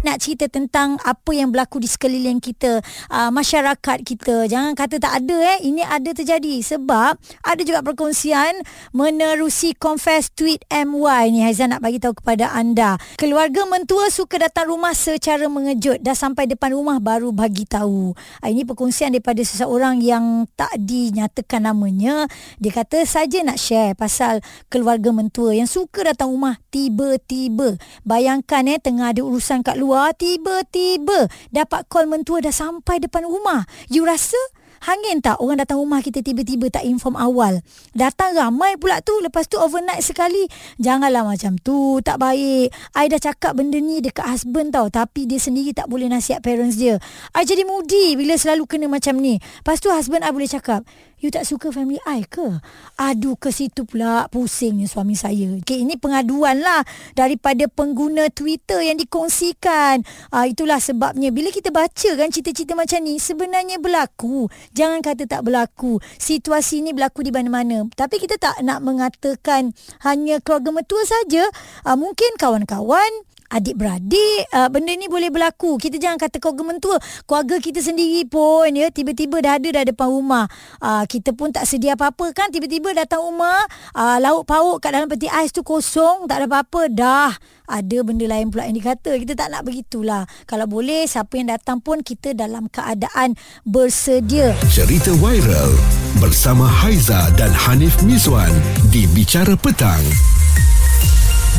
nak cerita tentang apa yang berlaku di sekeliling kita, uh, masyarakat kita. Jangan kata tak ada eh, ini ada terjadi sebab ada juga perkongsian menerusi confess tweet MY ni Haizan nak bagi tahu kepada anda. Keluarga mentua suka datang rumah secara mengejut dah sampai depan rumah baru bagi tahu. Uh, ini perkongsian daripada seseorang yang tak dinyatakan namanya. Dia kata saja nak share pasal keluarga mentua yang suka datang rumah tiba-tiba. Bayangkan eh tengah ada urusan kat luar keluar tiba-tiba dapat call mentua dah sampai depan rumah. You rasa Hangin tak orang datang rumah kita tiba-tiba tak inform awal. Datang ramai pula tu. Lepas tu overnight sekali. Janganlah macam tu. Tak baik. I dah cakap benda ni dekat husband tau. Tapi dia sendiri tak boleh nasihat parents dia. I jadi moody bila selalu kena macam ni. Lepas tu husband I boleh cakap. You tak suka family I ke? Aduh ke situ pula pusingnya suami saya. Okay, ini pengaduan lah daripada pengguna Twitter yang dikongsikan. Ah, itulah sebabnya bila kita baca kan cerita-cerita macam ni sebenarnya berlaku. Jangan kata tak berlaku. Situasi ini berlaku di mana-mana. Tapi kita tak nak mengatakan hanya keluarga mertua saja. Ah, mungkin kawan-kawan adik-beradik uh, benda ni boleh berlaku. Kita jangan kata keluarga mentua keluarga kita sendiri pun ya tiba-tiba dah ada dah depan rumah. Uh, kita pun tak sedia apa-apa kan. Tiba-tiba datang rumah uh, lauk pauk kat dalam peti ais tu kosong tak ada apa-apa dah. Ada benda lain pula yang dikata. Kita tak nak begitulah. Kalau boleh siapa yang datang pun kita dalam keadaan bersedia. Cerita viral bersama Haiza dan Hanif Miswan di Bicara Petang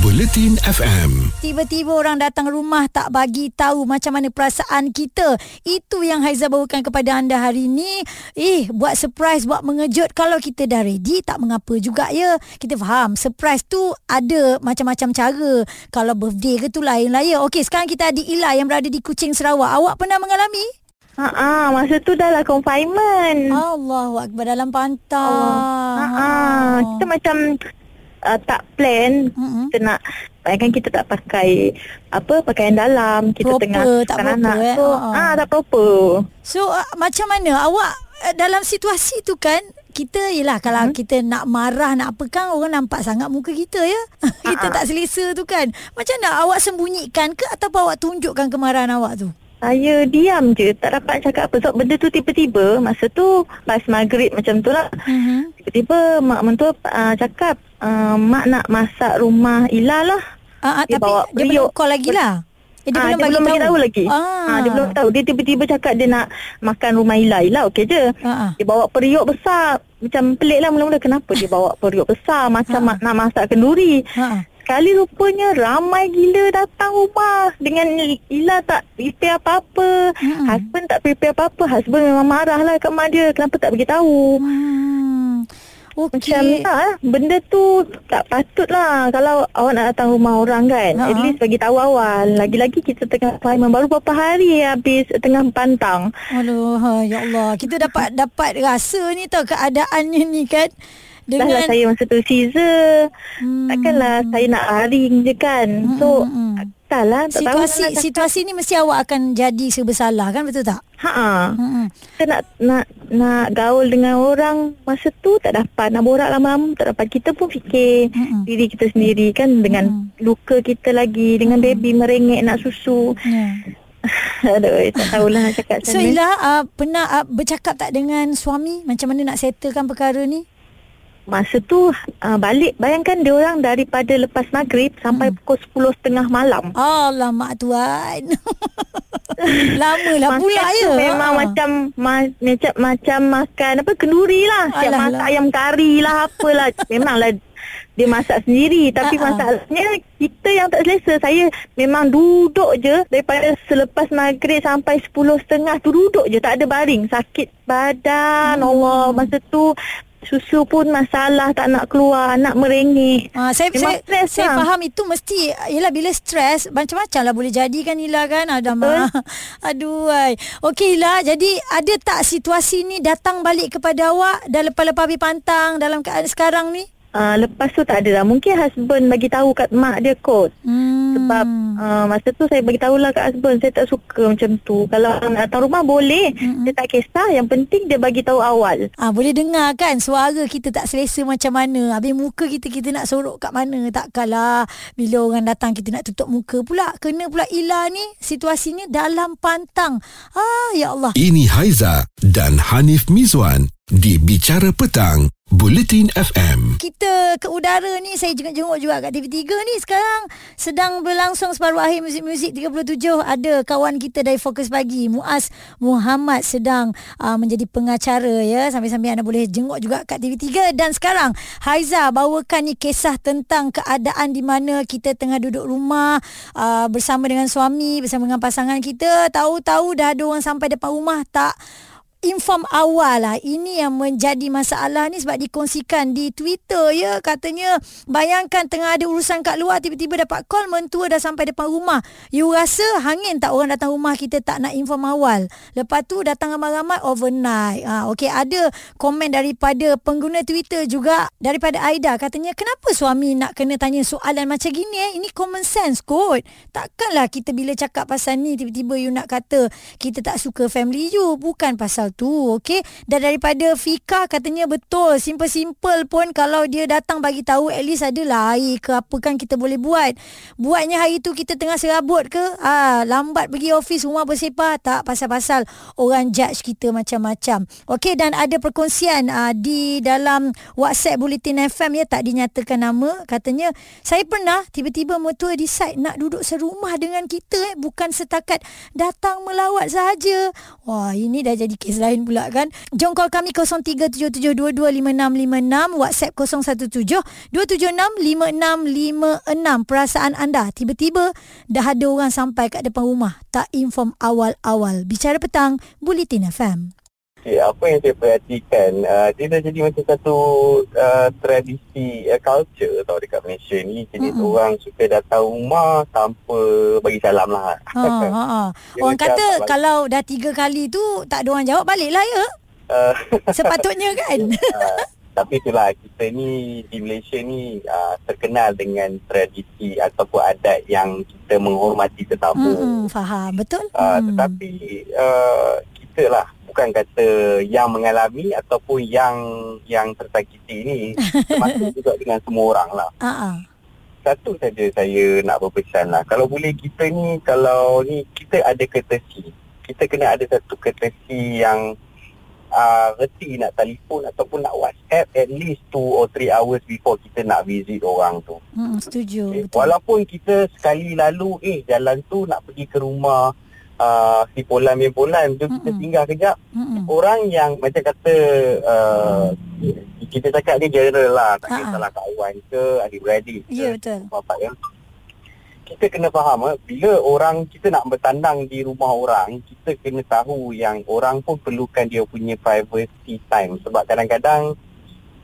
Buletin FM. Tiba-tiba orang datang rumah tak bagi tahu macam mana perasaan kita. Itu yang Haiza bawakan kepada anda hari ini. Eh, buat surprise, buat mengejut. Kalau kita dah ready, tak mengapa juga ya. Kita faham, surprise tu ada macam-macam cara. Kalau birthday ke tu lain lah ya. Okey, sekarang kita ada Ila yang berada di Kuching, Sarawak. Awak pernah mengalami? Ha masa tu dah lah confinement. Allah, Akbar dalam pantang. Ha kita macam uh, tak plan mm-hmm. kita nak bayangkan kita tak pakai apa pakaian dalam kita proper, tengah tak proper anak. eh so, uh-huh. ah tak proper so uh, macam mana awak uh, dalam situasi tu kan kita ialah kalau hmm. kita nak marah nak apa kan orang nampak sangat muka kita ya. kita uh-huh. tak selesa tu kan. Macam mana awak sembunyikan ke atau awak tunjukkan kemarahan awak tu? Saya diam je Tak dapat cakap apa Sebab benda tu tiba-tiba Masa tu Pas maghrib macam tu lah uh-huh. Tiba-tiba Mak mentua uh, cakap uh, Mak nak masak rumah Ila lah uh, uh, Dia tapi bawa dia belum call lagi lah Eh, dia, ha, belum, dia bagi belum bagi tahu lagi. Ah. Ha, dia belum tahu. Dia tiba-tiba cakap dia nak makan rumah Ila. Ila okey je. Ha. Dia bawa periuk besar. Macam pelik lah mula-mula. Kenapa dia bawa periuk besar. Macam ha. nak masak kenduri. Ha. Sekali rupanya ramai gila datang rumah dengan Ila tak prepare apa-apa. Hmm. Husband tak prepare apa-apa. Husband memang marah lah kat mak dia. Kenapa tak beritahu? Hmm. Okay. Macam tak lah. Benda tu tak patut lah. Kalau awak nak datang rumah orang kan. Ha. At least bagi tahu awal. Lagi-lagi kita tengah payment. Baru beberapa hari habis tengah pantang. Aduh, ya Allah. Kita dapat dapat rasa ni tau keadaannya ni kan. Dengan... Dah lah saya masa tu Caesar hmm. Takkanlah saya nak haring je kan hmm. So hmm. Tak lah tak Situasi tahu situasi ni mesti awak akan jadi sebersalah kan betul tak? Haa hmm. Kita nak, nak nak gaul dengan orang Masa tu tak dapat Nak borak lama-lama tak dapat Kita pun fikir hmm. diri kita sendiri kan Dengan hmm. luka kita lagi Dengan hmm. baby merengek nak susu yeah. Aduh, tak tahulah cakap So Ila uh, pernah uh, bercakap tak dengan suami Macam mana nak settlekan perkara ni? Masa tu uh, balik bayangkan dia orang daripada lepas maghrib sampai hmm. pukul 10.30 malam. Alamak tuan. Lama lah pula ya. Memang ha. macam ma- macam macam makan apa kenduri lah. Siap masak ayam kari lah apalah. Memanglah dia masak sendiri tapi uh-uh. masalahnya kita yang tak selesa saya memang duduk je daripada selepas maghrib sampai 10.30 tu duduk je tak ada baring sakit badan hmm. Allah masa tu susu pun masalah tak nak keluar nak merengek ha, saya saya, saya, saya lah. faham itu mesti ialah bila stres macam-macam lah boleh jadi kan Ila kan ada mah aduh ai. Okey Ila jadi ada tak situasi ni datang balik kepada awak dah lepas-lepas habis pantang dalam keadaan sekarang ni Uh, lepas tu tak ada lah. Mungkin husband bagi tahu kat mak dia kot. Hmm. Sebab uh, masa tu saya bagi tahulah kat husband saya tak suka macam tu. Kalau orang datang rumah boleh. Hmm. Dia tak kisah. Yang penting dia bagi tahu awal. Ah boleh dengar kan suara kita tak selesa macam mana. Habis muka kita kita nak sorok kat mana. Takkanlah bila orang datang kita nak tutup muka pula. Kena pula Ila ni situasinya dalam pantang. Ah ya Allah. Ini Haiza dan Hanif Mizwan di Bicara Petang. Bulletin FM. Kita ke udara ni saya jenguk-jenguk juga kat TV3 ni. Sekarang sedang berlangsung separuh akhir muzik-muzik 37 ada kawan kita dari Fokus Pagi Muaz Muhammad sedang uh, menjadi pengacara ya. Sambil-sambil anda boleh jenguk juga kat TV3 dan sekarang Haiza bawakan ni kisah tentang keadaan di mana kita tengah duduk rumah uh, bersama dengan suami bersama dengan pasangan kita. Tahu-tahu dah ada orang sampai depan rumah tak inform awal lah. Ini yang menjadi masalah ni sebab dikongsikan di Twitter ya. Katanya bayangkan tengah ada urusan kat luar tiba-tiba dapat call mentua dah sampai depan rumah. You rasa hangin tak orang datang rumah kita tak nak inform awal. Lepas tu datang ramai-ramai overnight. Ha, okay, ada komen daripada pengguna Twitter juga daripada Aida. Katanya kenapa suami nak kena tanya soalan macam gini eh? Ini common sense kot. Takkanlah kita bila cakap pasal ni tiba-tiba you nak kata kita tak suka family you. Bukan pasal tu okey? Dan daripada Fika katanya betul simple-simple pun kalau dia datang bagi tahu at least ada air ke apa kan kita boleh buat. Buatnya hari tu kita tengah serabut ke? Ah lambat pergi office rumah bersepah. Tak pasal-pasal orang judge kita macam-macam. Okey dan ada perkongsian ah, di dalam WhatsApp Bulletin FM ya tak dinyatakan nama. Katanya saya pernah tiba-tiba mertua decide nak duduk serumah dengan kita eh bukan setakat datang melawat sahaja. Wah ini dah jadi kes lain pula kan. Jom call kami 0377225656 WhatsApp 0172765656 perasaan anda tiba-tiba dah ada orang sampai kat depan rumah tak inform awal-awal. Bicara petang Bulletin FM. Okay, apa yang saya perhatikan, uh, dia dah jadi macam satu uh, tradisi uh, culture tau dekat Malaysia ni. Jadi mm-hmm. orang suka datang rumah tanpa bagi salam lah. Ha, ha, ha. Orang kata balik. kalau dah tiga kali tu tak ada orang jawab baliklah ya? Uh, Sepatutnya kan? uh, tapi itulah kita ni di Malaysia ni uh, terkenal dengan tradisi ataupun adat yang kita menghormati tetamu. Hmm, faham, betul. Uh, hmm. Tetapi uh, kita lah bukan kata yang mengalami ataupun yang yang tersakiti ni termasuk juga dengan semua orang lah. Uh-uh. Satu saja saya nak berpesan lah. Kalau boleh kita ni, kalau ni kita ada ketesi. Kita kena ada satu ketesi yang uh, reti nak telefon ataupun nak WhatsApp at least 2 or 3 hours before kita nak visit orang tu. Hmm, setuju. Okay. Walaupun kita sekali lalu, eh jalan tu nak pergi ke rumah uh, si Polan bin Polan tu kita tinggal kejap. Mm-mm. orang yang macam kata uh, kita cakap ni general lah tak kira salah kawan ke adik-beradik ya yeah, betul. bapak yang kita kena faham eh, bila orang kita nak bertandang di rumah orang kita kena tahu yang orang pun perlukan dia punya privacy time. Sebab kadang-kadang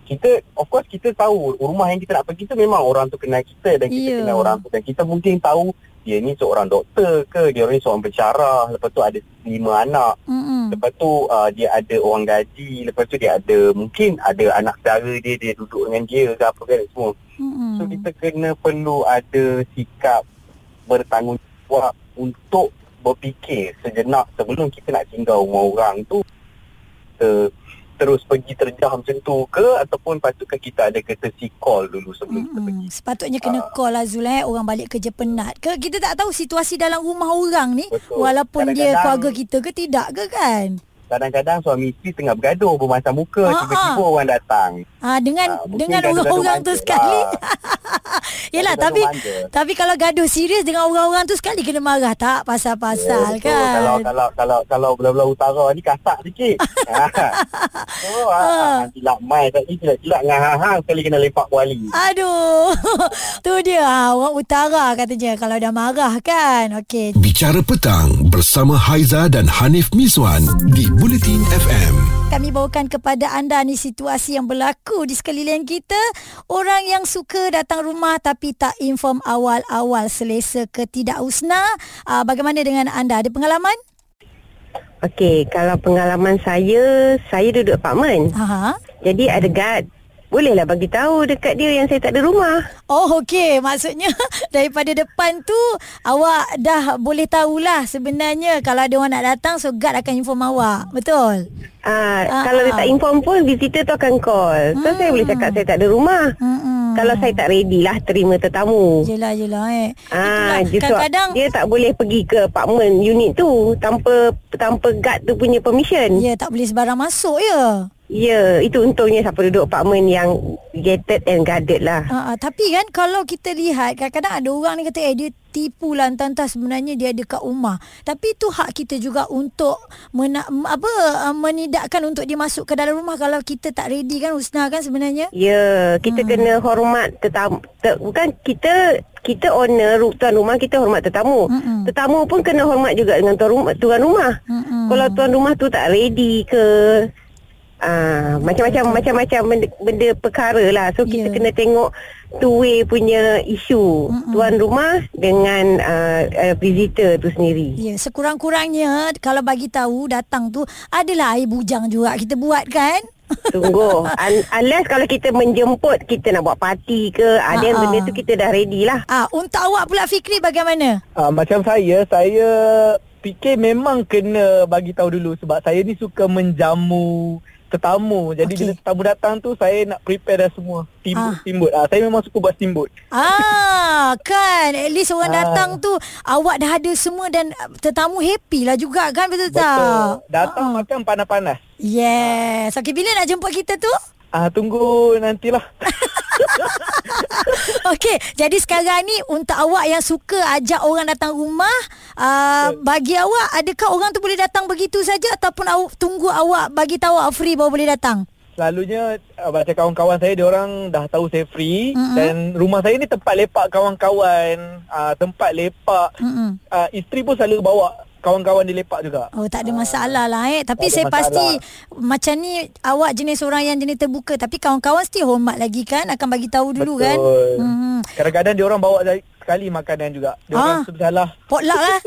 kita of course kita tahu rumah yang kita nak pergi tu memang orang tu kenal kita dan kita yeah. kenal orang tu. Dan kita mungkin tahu dia ni seorang doktor ke? Dia ni seorang pencara lepas tu ada lima anak. Mm-hmm. lepas tu uh, dia ada orang gaji. Lepas tu dia ada mungkin ada anak saudara dia dia duduk dengan dia ke apa kan semua. Mm-hmm. so kita kena perlu ada sikap bertanggungjawab untuk berfikir sejenak sebelum kita nak tinggal rumah orang tu. Kita terus pergi terjah macam tu ke ataupun patutkan kita ada courtesy call dulu sebelum hmm, kita pergi sepatutnya kena uh, call Azul eh orang balik kerja penat ke kita tak tahu situasi dalam rumah orang ni betul. walaupun dia keluarga kita ke tidak ke kan kadang-kadang suami isteri tengah bergaduh bermasam muka ha, tiba-tiba ha. orang datang. Ha dengan ha, dengan orang-orang tu sekali. Yalah tapi manja. tapi kalau gaduh serius dengan orang-orang tu sekali kena marah tak pasal-pasal yeah, kan. Kalau kalau kalau kalau belah-belah utara ni kasar sikit. ha. So ha. ha. nanti lah mai tak ni tidak dengan hang-hang sekali kena lepak kuali. Aduh. tu dia ha, orang utara katanya kalau dah marah kan. Okey. Bicara petang bersama Haiza dan Hanif Miswan di Bulletin FM. Kami bawakan kepada anda ni situasi yang berlaku di sekeliling kita. Orang yang suka datang rumah tapi tak inform awal-awal selesa ke tidak usna. Uh, bagaimana dengan anda? Ada pengalaman? Okey, kalau pengalaman saya, saya duduk apartmen. Aha. Jadi ada guard bolehlah bagi tahu dekat dia yang saya tak ada rumah. Oh okey, maksudnya daripada depan tu awak dah boleh tahulah sebenarnya kalau ada orang nak datang so guard akan inform awak. Betul? Ah, uh, kalau dia tak inform pun visitor tu akan call. So hmm. saya boleh cakap saya tak ada rumah. Hmm. Kalau saya tak ready lah terima tetamu. Yelah yelah eh. Ah, kadang-kadang dia tak boleh pergi ke apartment unit tu tanpa tanpa guard tu punya permission. Ya, tak boleh sebarang masuk ya. Ya, itu untungnya siapa duduk apartment yang gated and guarded lah. Uh, uh, tapi kan kalau kita lihat kadang-kadang ada orang ni kata eh dia tipu lah entah sebenarnya dia ada kat rumah. Tapi itu hak kita juga untuk mena- apa uh, menidakkan untuk dia masuk ke dalam rumah kalau kita tak ready kan Husna kan sebenarnya. Ya, kita hmm. kena hormat tetamu. Te- bukan kita kita owner tuan rumah kita hormat tetamu. Mm-mm. Tetamu pun kena hormat juga dengan tuan rumah. Tuan rumah. Kalau tuan rumah tu tak ready ke Ah, macam-macam macam-macam benda, benda perkara lah. So kita yeah. kena tengok two way punya isu Mm-mm. tuan rumah dengan uh, uh, visitor tu sendiri. Ya, yeah, sekurang-kurangnya kalau bagi tahu datang tu adalah air bujang juga kita buat kan? Tunggu Un- Unless kalau kita menjemput Kita nak buat parti ke Ada yang benda tu Kita dah ready lah Ah, Untuk awak pula Fikri bagaimana? Uh, macam saya Saya fikir memang kena bagi tahu dulu Sebab saya ni suka menjamu tetamu. Jadi okay. bila tetamu datang tu saya nak prepare dah semua. Steamboat. Ah. steamboat. Ah, saya memang suka buat steamboat. Ah, kan. At least orang ah. datang tu awak dah ada semua dan tetamu happy lah juga kan betul, betul. tak? Datang ah. makan panas-panas. Yes. Okay, bila nak jemput kita tu? Ah, tunggu nantilah. Okey, jadi sekarang ni untuk awak yang suka ajak orang datang rumah, uh, bagi awak adakah orang tu boleh datang begitu saja ataupun awak tunggu awak bagi tahu awak free baru boleh datang? Selalunya uh, baca kawan-kawan saya dia orang dah tahu saya free mm-hmm. dan rumah saya ni tempat lepak kawan-kawan, uh, tempat lepak. Mm-hmm. Uh, isteri pun selalu bawa kawan-kawan dia lepak juga. Oh tak ada masalah lah eh. Tapi saya masalah. pasti macam ni awak jenis orang yang jenis terbuka tapi kawan-kawan still hormat lagi kan akan bagi tahu dulu Betul. kan. Hmm. Kadang-kadang dia orang bawa sekali makanan juga. Dia ah, orang salah. Potluck lah.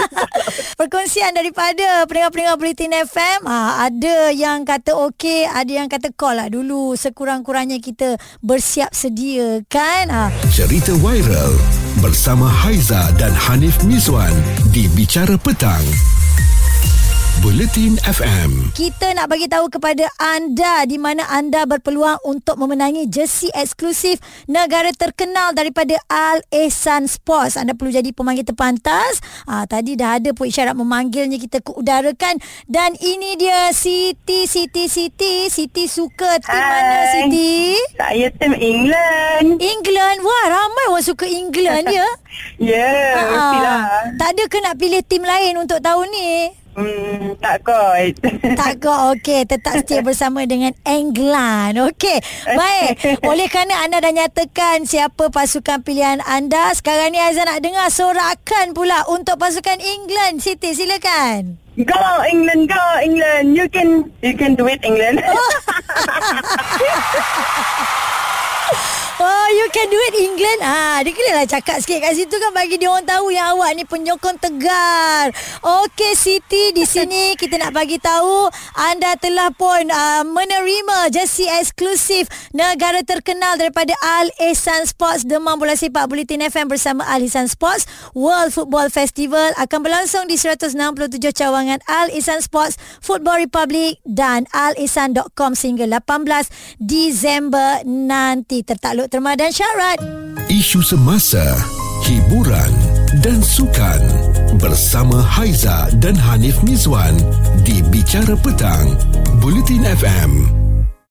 Perkongsian daripada pendengar-pendengar Bulletin FM. Ha, ada yang kata okey, ada yang kata call lah dulu. Sekurang-kurangnya kita bersiap sedia kan. Ha. Cerita viral bersama Haiza dan Hanif Mizwan di Bicara Petang. Bulletin FM. Kita nak bagi tahu kepada anda di mana anda berpeluang untuk memenangi jersey eksklusif negara terkenal daripada Al Ehsan Sports. Anda perlu jadi pemanggil terpantas. Ah tadi dah ada pun isyarat memanggilnya kita ke udara kan dan ini dia Siti Siti Siti Siti suka tim Hai. mana Siti? Saya tim England. England. Wah ramai orang suka England ya. ya, yeah, mestilah. Tak ada ke nak pilih tim lain untuk tahun ni? Hmm, tak kot. tak kot. Okey, tetap setia bersama dengan England. Okey. Baik. Oleh kerana anda dah nyatakan siapa pasukan pilihan anda, sekarang ni Aizan nak dengar sorakan pula untuk pasukan England. Siti, silakan. Go England, go England. You can you can do it England. Oh, you can do it England. Ah, dia kena lah cakap sikit kat situ kan bagi dia orang tahu yang awak ni penyokong tegar. Okey Siti, di sini kita nak bagi tahu anda telah pun uh, menerima jersey eksklusif negara terkenal daripada Al Ihsan Sports Demam Bola Sepak Bulletin FM bersama Al Ihsan Sports World Football Festival akan berlangsung di 167 cawangan Al Ihsan Sports Football Republic dan alihsan.com sehingga 18 Disember nanti tertakluk terma dan syarat. Isu semasa, hiburan dan sukan bersama Haiza dan Hanif Mizwan di Bicara Petang, Bulletin FM.